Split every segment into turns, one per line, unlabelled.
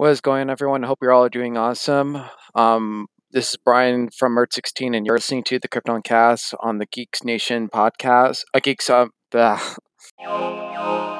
What is going on, everyone? I hope you're all doing awesome. Um, this is Brian from Earth 16, and you're listening to the Krypton Cast on the Geeks Nation podcast. Uh, Geeks. Uh,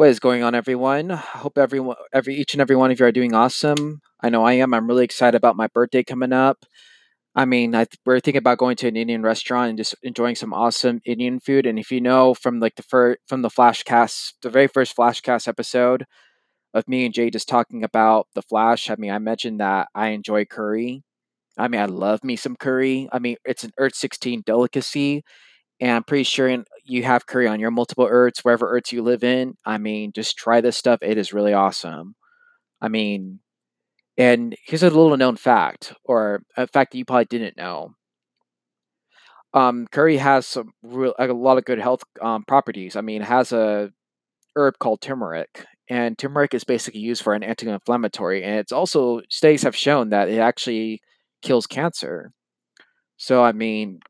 What is going on, everyone? I hope everyone, every each and every one of you are doing awesome. I know I am. I'm really excited about my birthday coming up. I mean, I, we're thinking about going to an Indian restaurant and just enjoying some awesome Indian food. And if you know from like the fir- from the Flashcast, the very first Flashcast episode of me and Jay just talking about the Flash, I mean, I mentioned that I enjoy curry. I mean, I love me some curry. I mean, it's an Earth 16 delicacy and I'm pretty sure you have curry on your multiple Earths, wherever Earths you live in. I mean, just try this stuff. It is really awesome. I mean, and here's a little known fact, or a fact that you probably didn't know. Um, curry has some real, a lot of good health um, properties. I mean, it has a herb called turmeric, and turmeric is basically used for an anti-inflammatory, and it's also studies have shown that it actually kills cancer. So, I mean,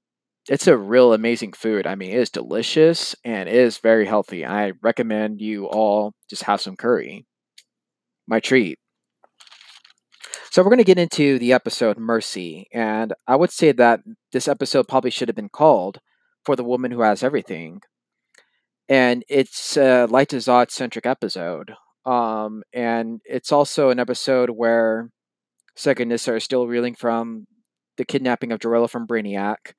it's a real amazing food. I mean, it is delicious and it is very healthy. I recommend you all just have some curry. My treat. So we're going to get into the episode Mercy, and I would say that this episode probably should have been called "For the Woman Who Has Everything," and it's a Lyta Zod centric episode. Um, and it's also an episode where Sega and Nyssa are still reeling from the kidnapping of Jor-El from Brainiac,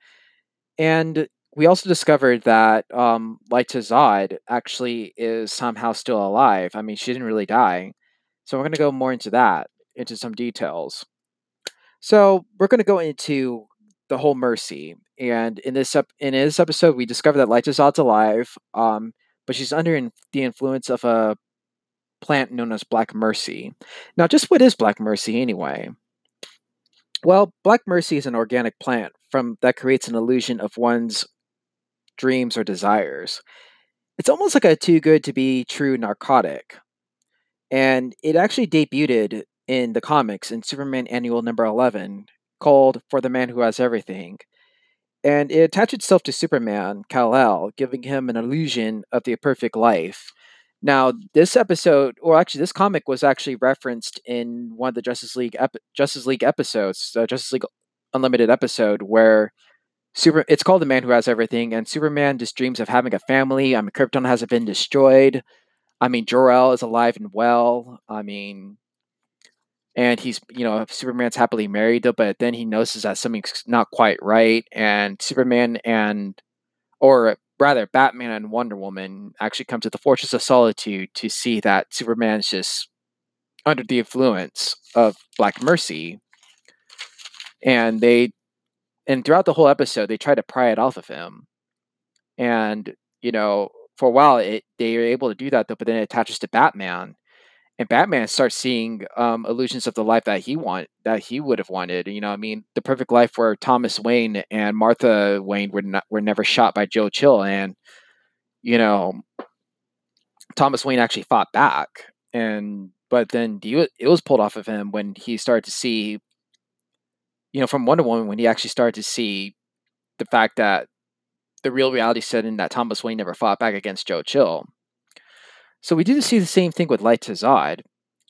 and we also discovered that um, to Zod actually is somehow still alive. I mean, she didn't really die. So we're going to go more into that, into some details. So we're going to go into the whole Mercy, and in this ep- in this episode, we discover that Lyta Zod's alive, um, but she's under in- the influence of a plant known as Black Mercy. Now, just what is Black Mercy anyway? Well, Black Mercy is an organic plant from that creates an illusion of one's dreams or desires. It's almost like a too good to be true narcotic. And it actually debuted in the comics in Superman Annual number 11 called For the Man Who Has Everything. And it attached itself to Superman, Kal-El, giving him an illusion of the perfect life. Now, this episode, or actually, this comic was actually referenced in one of the Justice League ep- Justice League episodes, the Justice League Unlimited episode, where Super. It's called "The Man Who Has Everything," and Superman just dreams of having a family. I mean, Krypton hasn't been destroyed. I mean, Jor-El is alive and well. I mean, and he's you know Superman's happily married though, but then he notices that something's not quite right, and Superman and or rather Batman and Wonder Woman actually come to the Fortress of Solitude to see that Superman's just under the influence of Black Mercy. And they and throughout the whole episode they try to pry it off of him. And, you know, for a while it they are able to do that though, but then it attaches to Batman. And Batman starts seeing um, illusions of the life that he want that he would have wanted. You know, I mean, the perfect life where Thomas Wayne and Martha Wayne were not, were never shot by Joe Chill, and you know, Thomas Wayne actually fought back, and but then it was pulled off of him when he started to see, you know, from Wonder Woman when he actually started to see the fact that the real reality set in that Thomas Wayne never fought back against Joe Chill. So we do see the same thing with Lyta Zod.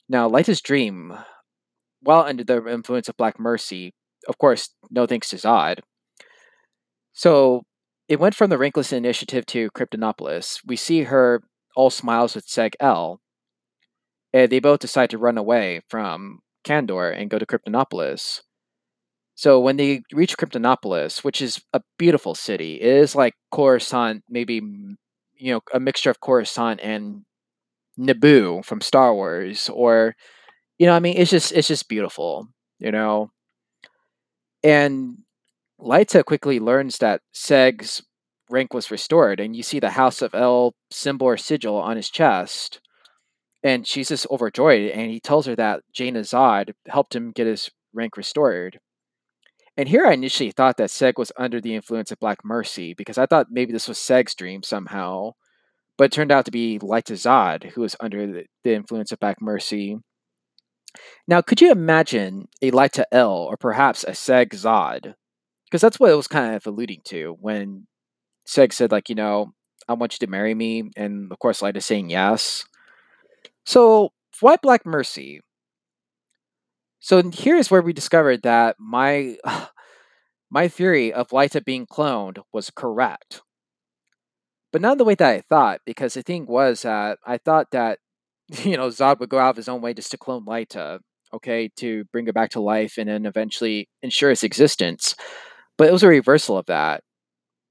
Now, Lyta's dream, while under the influence of Black Mercy, of course, no thanks to Zod. So it went from the Rankless Initiative to Kryptonopolis. We see her all smiles with Seg El, and they both decide to run away from Kandor and go to Kryptonopolis. So when they reach Kryptonopolis, which is a beautiful city, it is like Coruscant, maybe you know a mixture of Coruscant and Naboo from Star Wars, or you know, I mean, it's just it's just beautiful, you know. And Lyta quickly learns that Seg's rank was restored, and you see the House of El symbol or sigil on his chest. And she's just overjoyed, and he tells her that Jayna Zod helped him get his rank restored. And here I initially thought that Seg was under the influence of Black Mercy, because I thought maybe this was Seg's dream somehow. But it turned out to be Lyta Zod who was under the, the influence of Black Mercy. Now, could you imagine a Lyta L or perhaps a Seg Zod? Because that's what it was kind of alluding to when Seg said, like, you know, I want you to marry me. And of course, Lyta saying yes. So, why Black Mercy? So, here's where we discovered that my. my theory of Lyta being cloned was correct. But not the way that I thought, because the thing was that I thought that, you know, Zod would go out of his own way just to clone Lyta, okay, to bring her back to life and then eventually ensure its existence. But it was a reversal of that.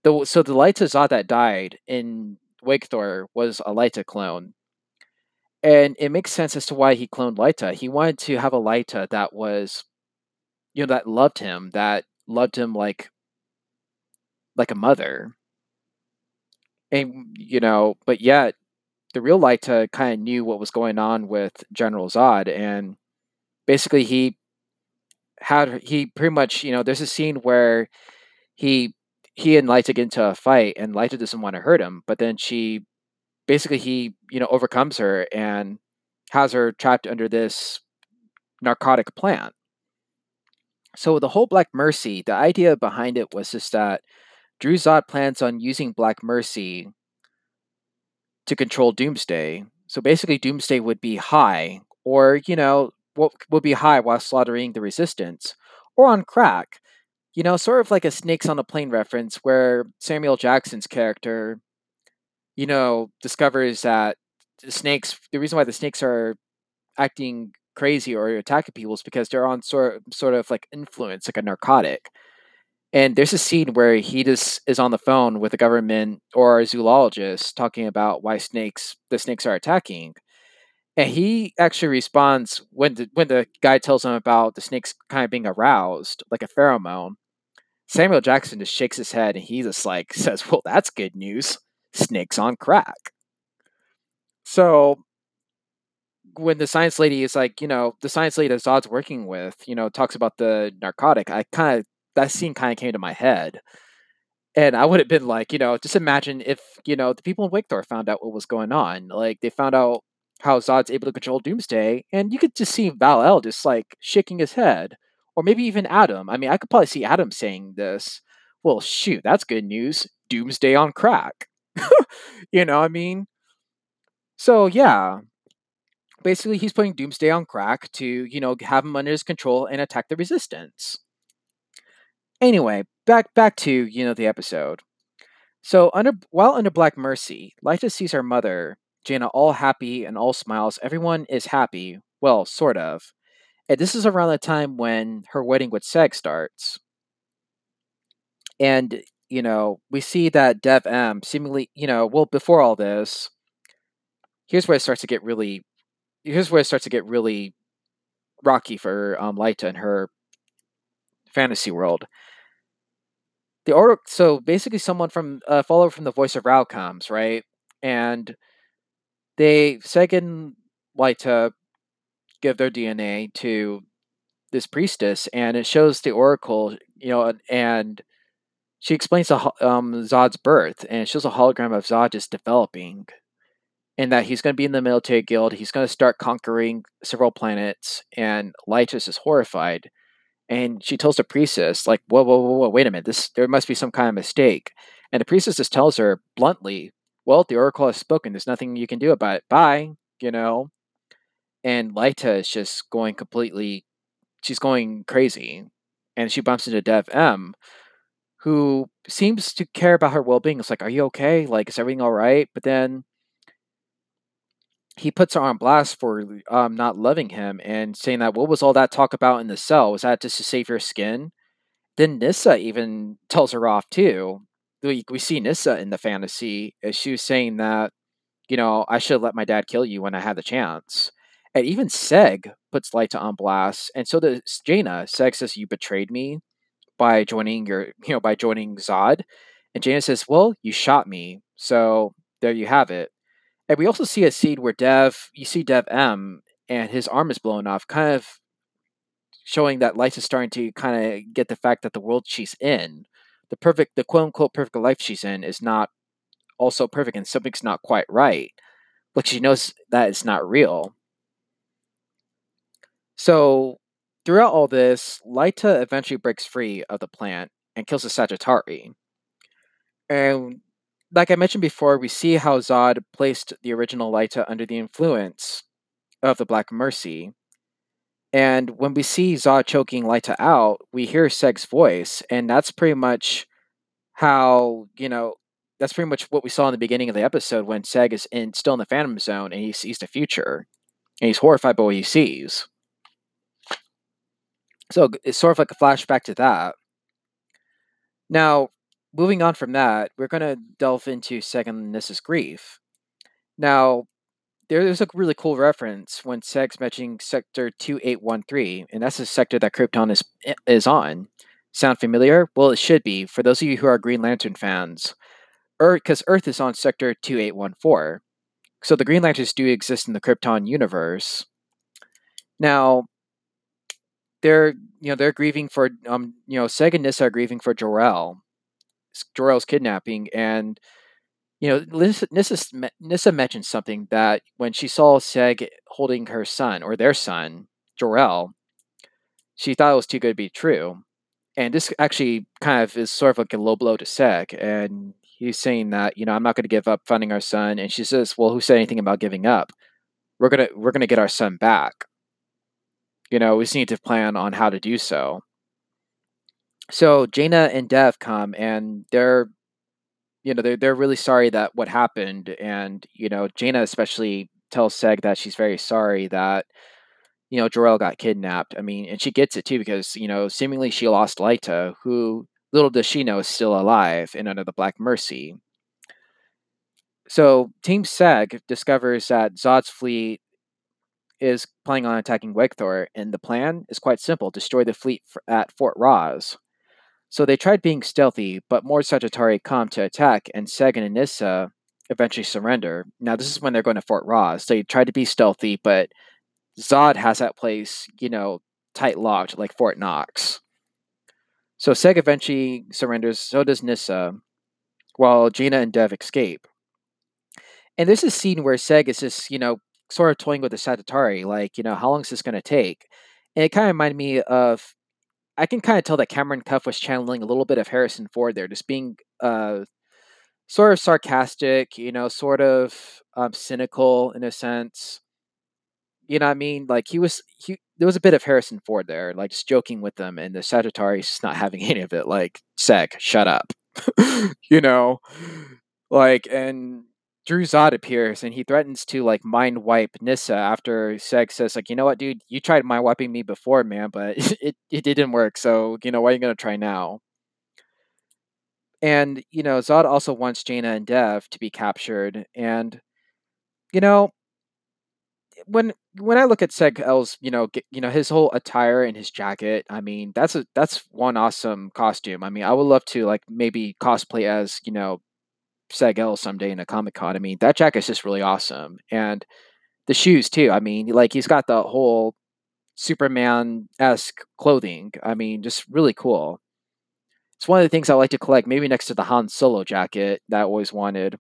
The, so the Lyta Zod that died in Wegthor was a Lyta clone. And it makes sense as to why he cloned Lyta. He wanted to have a Lyta that was, you know, that loved him, that loved him like like a mother. And you know, but yet the real Lyta kind of knew what was going on with General Zod, and basically he had he pretty much you know there's a scene where he he and Lyta get into a fight, and Lyta doesn't want to hurt him, but then she basically he you know overcomes her and has her trapped under this narcotic plant. So the whole Black Mercy, the idea behind it was just that Dru Zod plans on using Black Mercy to control Doomsday. So basically, Doomsday would be high, or you know, would be high while slaughtering the Resistance, or on crack. You know, sort of like a Snakes on a Plane reference, where Samuel Jackson's character, you know, discovers that the snakes. The reason why the snakes are acting crazy or attacking people is because they're on sort sort of like influence, like a narcotic. And there's a scene where he just is on the phone with a government or a zoologist talking about why snakes the snakes are attacking. And he actually responds when the when the guy tells him about the snakes kind of being aroused, like a pheromone. Samuel Jackson just shakes his head and he just like says, Well, that's good news. Snakes on crack. So when the science lady is like, you know, the science lady that Zod's working with, you know, talks about the narcotic, I kind of that scene kind of came to my head. And I would have been like, you know, just imagine if, you know, the people in Wegthor found out what was going on. Like they found out how Zod's able to control Doomsday, and you could just see Val-El just like shaking his head. Or maybe even Adam. I mean, I could probably see Adam saying this. Well, shoot, that's good news. Doomsday on crack. you know, I mean. So yeah, basically he's putting Doomsday on crack to, you know, have him under his control and attack the resistance. Anyway, back back to you know the episode. So under while under Black Mercy, Lyta sees her mother, Jayna, all happy and all smiles. Everyone is happy. Well, sort of. And this is around the time when her wedding with Seg starts. And, you know, we see that Dev-Em seemingly, you know, well, before all this, here's where it starts to get really, here's where it starts to get really rocky for um, Lyta and her fantasy world the order so basically someone from a uh, follower from the voice of Rao comes, right? And they second like to give their DNA to this priestess and it shows the oracle, you know, and she explains the, um, Zod's birth and it shows a hologram of Zod just developing and that he's going to be in the military guild. He's going to start conquering several planets, and Lytus is horrified and she tells the priestess, like, whoa, whoa, whoa, whoa, wait a minute, this there must be some kind of mistake. And the priestess just tells her bluntly, well, the Oracle has spoken. There's nothing you can do about it. Bye, you know? And Lyta is just going completely, she's going crazy. And she bumps into Dev-Em, who seems to care about her well being. It's like, are you okay? Like, is everything all right? But then he puts her on blast for um, not loving him and saying that what was all that talk about in the cell? Was that just to save your skin? Then Nyssa even tells her off too. We, we see Nyssa in the fantasy as she was saying that, you know, I should have let my dad kill you when I had the chance. And even Seg puts Lyta on blast, and so does Jayna. Seg says, You betrayed me by joining your, you know, by joining Zod. And Jayna says, Well, you shot me. So there you have it. And we also see a scene where Dev, you see Dev-Em, and his arm is blown off, kind of showing that Life is starting to kind of get the fact that the world she's in, the perfect, the quote unquote perfect life she's in, is not also perfect, and something's not quite right. But she knows that it's not real. So, throughout all this, Lyta eventually breaks free of the plant and kills the Sagittari. And like I mentioned before, we see how Zod placed the original Lyta under the influence of the Black Mercy. And when we see Zod choking Lyta out, we hear Seg's voice, and that's pretty much how, you know, that's pretty much what we saw in the beginning of the episode when Seg is in still in the Phantom Zone and he sees the future. And he's horrified by what he sees. So it's sort of like a flashback to that. Now, moving on from that, we're going to delve into Seg and Nyssa's grief. Now, there's a really cool reference when Seg's mentioning Sector 2813, and that's the sector that Krypton is is on. Sound familiar? Well, it should be for those of you who are Green Lantern fans. Earth, because Earth is on Sector 2814. So the Green Lanterns do exist in the Krypton universe. Now, they're you know they're grieving for um you know Seg and Nyssa are grieving for Jor-El, Jor-El's kidnapping, and you know Nyssa, Nyssa, mentioned something that when she saw Seg holding her son or their son Jor-El, she thought it was too good to be true, and this actually kind of is sort of like a low blow to Seg, and he's saying that you know I'm not going to give up funding our son, and she says, well, who said anything about giving up? We're gonna we're gonna get our son back you know, we just need to plan on how to do so. So Jayna and Dev come and they're you know, they're they're really sorry that what happened and, you know, Jayna especially tells Seg that she's very sorry that you know, Jor-El got kidnapped. I mean, and she gets it too because, you know, seemingly she lost Lyta, who little does she know is still alive and under the Black Mercy. So Team Seg discovers that Zod's fleet is planning on attacking Wegthor, and the plan is quite simple destroy the fleet at Fort Rozz. So they tried being stealthy, but more Sagittari come to attack, and Sagan and Nyssa eventually surrender. Now, this is when they're going to Fort Rozz. They tried to be stealthy, but Zod has that place, you know, tight locked like Fort Knox. So Seg eventually surrenders, so does Nyssa, while Jayna and Dev escape. And there's a scene where Seg is just, you know, sort of toying with the Sagittari, like, you know, how long is this going to take? And it kind of reminded me of, I can kind of tell that Cameron Cuffe was channeling a little bit of Harrison Ford there, just being uh, sort of sarcastic, you know, sort of um, cynical in a sense. You know what I mean? Like he was, he there was a bit of Harrison Ford there, like just joking with them, and the Sagittarius just not having any of it. Like, sec, shut up. you know, like, and Dru Zod appears and he threatens to like mind wipe Nyssa after Seg says like, you know what, dude, you tried mind wiping me before, man, but it it didn't work. So you know, why are you gonna try now? And you know, Zod also wants Jayna and Dev to be captured, and you know, when when I look at Seg El's, you know, get, you know his whole attire and his jacket, I mean, that's a that's one awesome costume. I mean, I would love to like maybe cosplay as you know Seg someday in a Comic Con. I mean, that jacket's just really awesome. And the shoes too. I mean, like he's got the whole Superman esque clothing. I mean, just really cool. It's one of the things I like to collect, maybe next to the Han Solo jacket that I always wanted.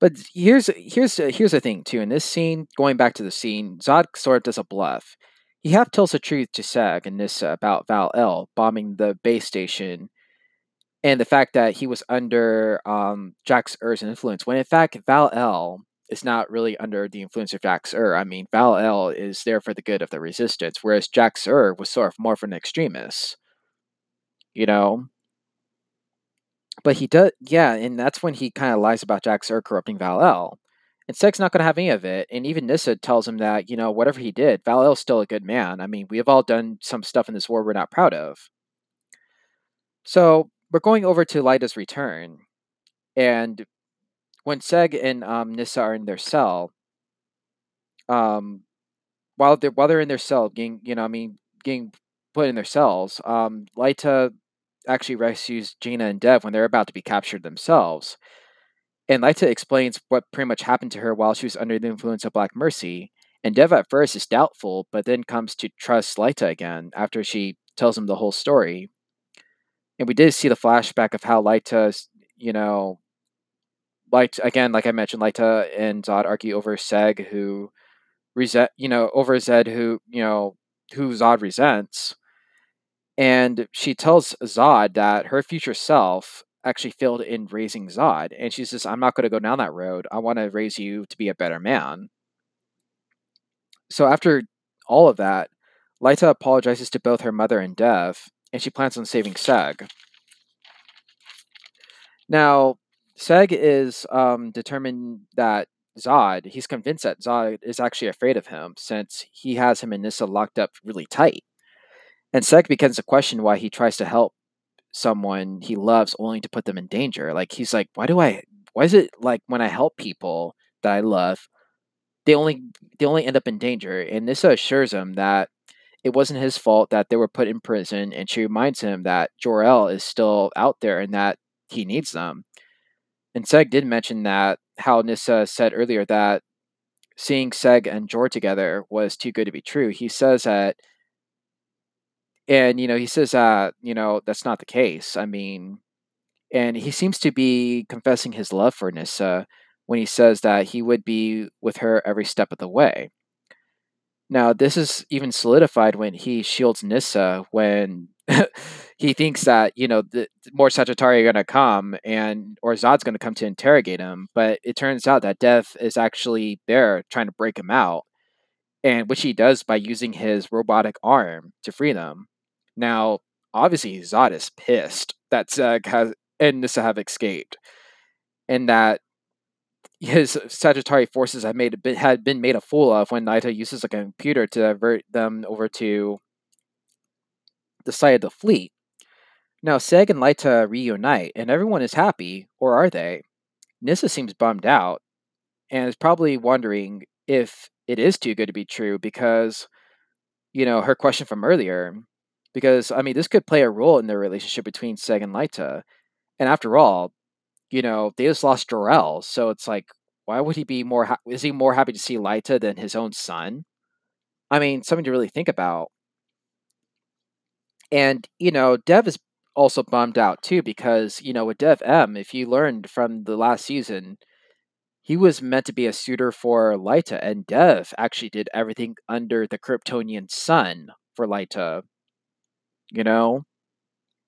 But here's here's here's the thing too. In this scene, going back to the scene, Zod sort of does a bluff. He half tells the truth to Seg and Nyssa uh, about Val El bombing the base station and the fact that he was under um, Jax influence, when in fact Val El is not really under the influence of Jax Ur. I mean, Val El is there for the good of the resistance, whereas Jax Ur was sort of more of an extremist. You know? But he does, yeah, and that's when he kind of lies about Jax Ur corrupting Val El. And Seg's not going to have any of it. And even Nyssa tells him that, you know, whatever he did, Val El's still a good man. I mean, we have all done some stuff in this war we're not proud of. So we're going over to Lyta's return. And when Seg and um, Nyssa are in their cell, um, while they're while they're in their cell, getting you know, I mean, getting put in their cells, um, Lyta actually rescues Jayna and Dev when they're about to be captured themselves. And Lyta explains what pretty much happened to her while she was under the influence of Black Mercy. And Dev at first is doubtful, but then comes to trust Lyta again after she tells him the whole story. And we did see the flashback of how Lyta, you know, like again, like I mentioned, Lyta and Zod argue over Seg, who resent, you know, over Zed, who you know, who Zod resents, and she tells Zod that her future self actually failed in raising Zod, and she says, "I'm not going to go down that road. I want to raise you to be a better man." So after all of that, Lyta apologizes to both her mother and Dev, and she plans on saving Seg. Now, Seg is um, determined that Zod, he's convinced that Zod is actually afraid of him since he has him and Nyssa locked up really tight. And Seg begins to question why he tries to help someone he loves only to put them in danger. Like he's like, why do I why is it like when I help people that I love, they only they only end up in danger? And Nyssa assures him that it wasn't his fault that they were put in prison and she reminds him that Jor-El is still out there and that he needs them. And Seg did mention that how Nyssa said earlier that seeing Seg and Jor together was too good to be true. He says that, and you know, he says that you know that's not the case. I mean, and he seems to be confessing his love for Nyssa when he says that he would be with her every step of the way. Now, this is even solidified when he shields Nyssa when he thinks that you know the more Sagittari are going to come and or Zod's going to come to interrogate him, but it turns out that Dev is actually there trying to break him out, and which he does by using his robotic arm to free them. Now, obviously, Zod is pissed that Seg has and Nyssa have escaped, and that his Sagittari forces had made had been made a fool of when Lyta uses a computer to divert them over to the side of the fleet. Now, Seg and Lyta reunite, and everyone is happy, or are they? Nyssa seems bummed out, and is probably wondering if it is too good to be true because, you know, her question from earlier. Because, I mean, this could play a role in the relationship between Seg and Lyta. And after all, you know, they just lost Jor-El, so it's like, why would he be more? Ha- is he more happy to see Lyta than his own son? I mean, something to really think about. And, you know, Dev is also bummed out too because, you know, with Dev-Em, if you learned from the last season, he was meant to be a suitor for Lyta, and Dev actually did everything under the Kryptonian sun for Lyta. You know?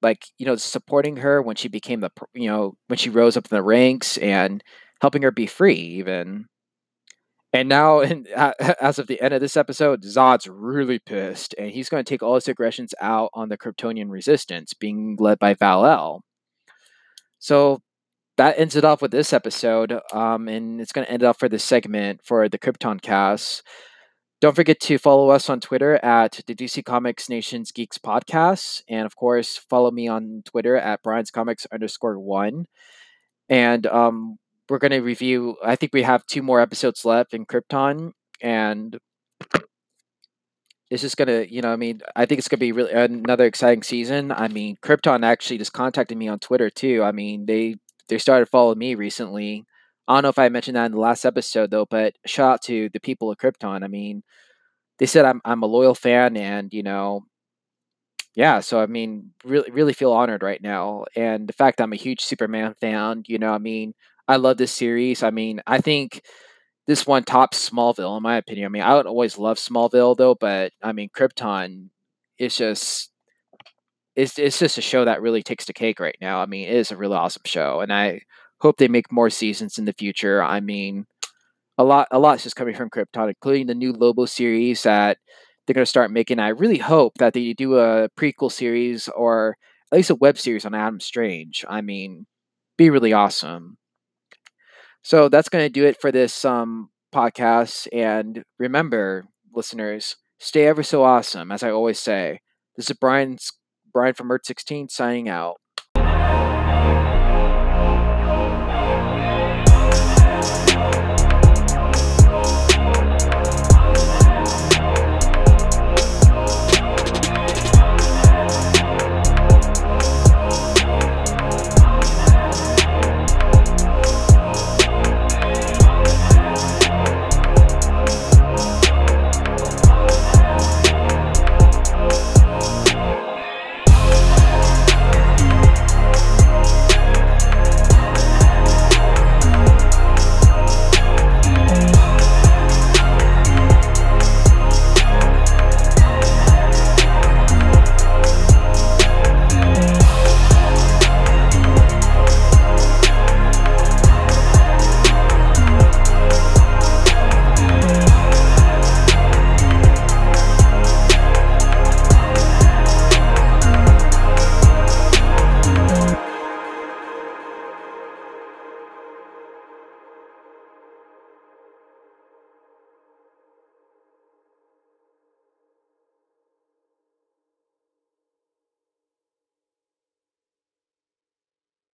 Like, you know, supporting her when she became the, you know, when she rose up in the ranks and helping her be free, even. And now, in, as of the end of this episode, Zod's really pissed, and he's going to take all his aggressions out on the Kryptonian resistance, being led by Val-El. So that ends it off with this episode, um, and it's going to end up for this segment for the Krypton cast. Don't forget to follow us on Twitter at the DC Comics Nations Geeks Podcast, and of course, follow me on Twitter at Brian's Comics underscore one. And um, we're going to review. I think we have two more episodes left in Krypton, and it's just gonna, you know, I mean, I think it's gonna be really another exciting season. I mean, Krypton actually just contacted me on Twitter too. I mean, they they started following me recently. I don't know if I mentioned that in the last episode though, but shout out to the people of Krypton. I mean, they said I'm I'm a loyal fan, and you know, yeah. So I mean, really really feel honored right now, and the fact I'm a huge Superman fan. You know, I mean, I love this series. I mean, I think this one tops Smallville in my opinion. I mean, I would always love Smallville though, but I mean, Krypton is just it's it's just a show that really takes the cake right now. I mean, it is a really awesome show, and I hope they make more seasons in the future. I mean, a lot a lot's just coming from Krypton, including the new Lobo series that they're going to start making. I really hope that they do a prequel series or at least a web series on Adam Strange. I mean, be really awesome. So that's going to do it for this um, podcast. And remember, listeners, stay ever so awesome, as I always say. This is Brian's Brian from Earth 16 signing out.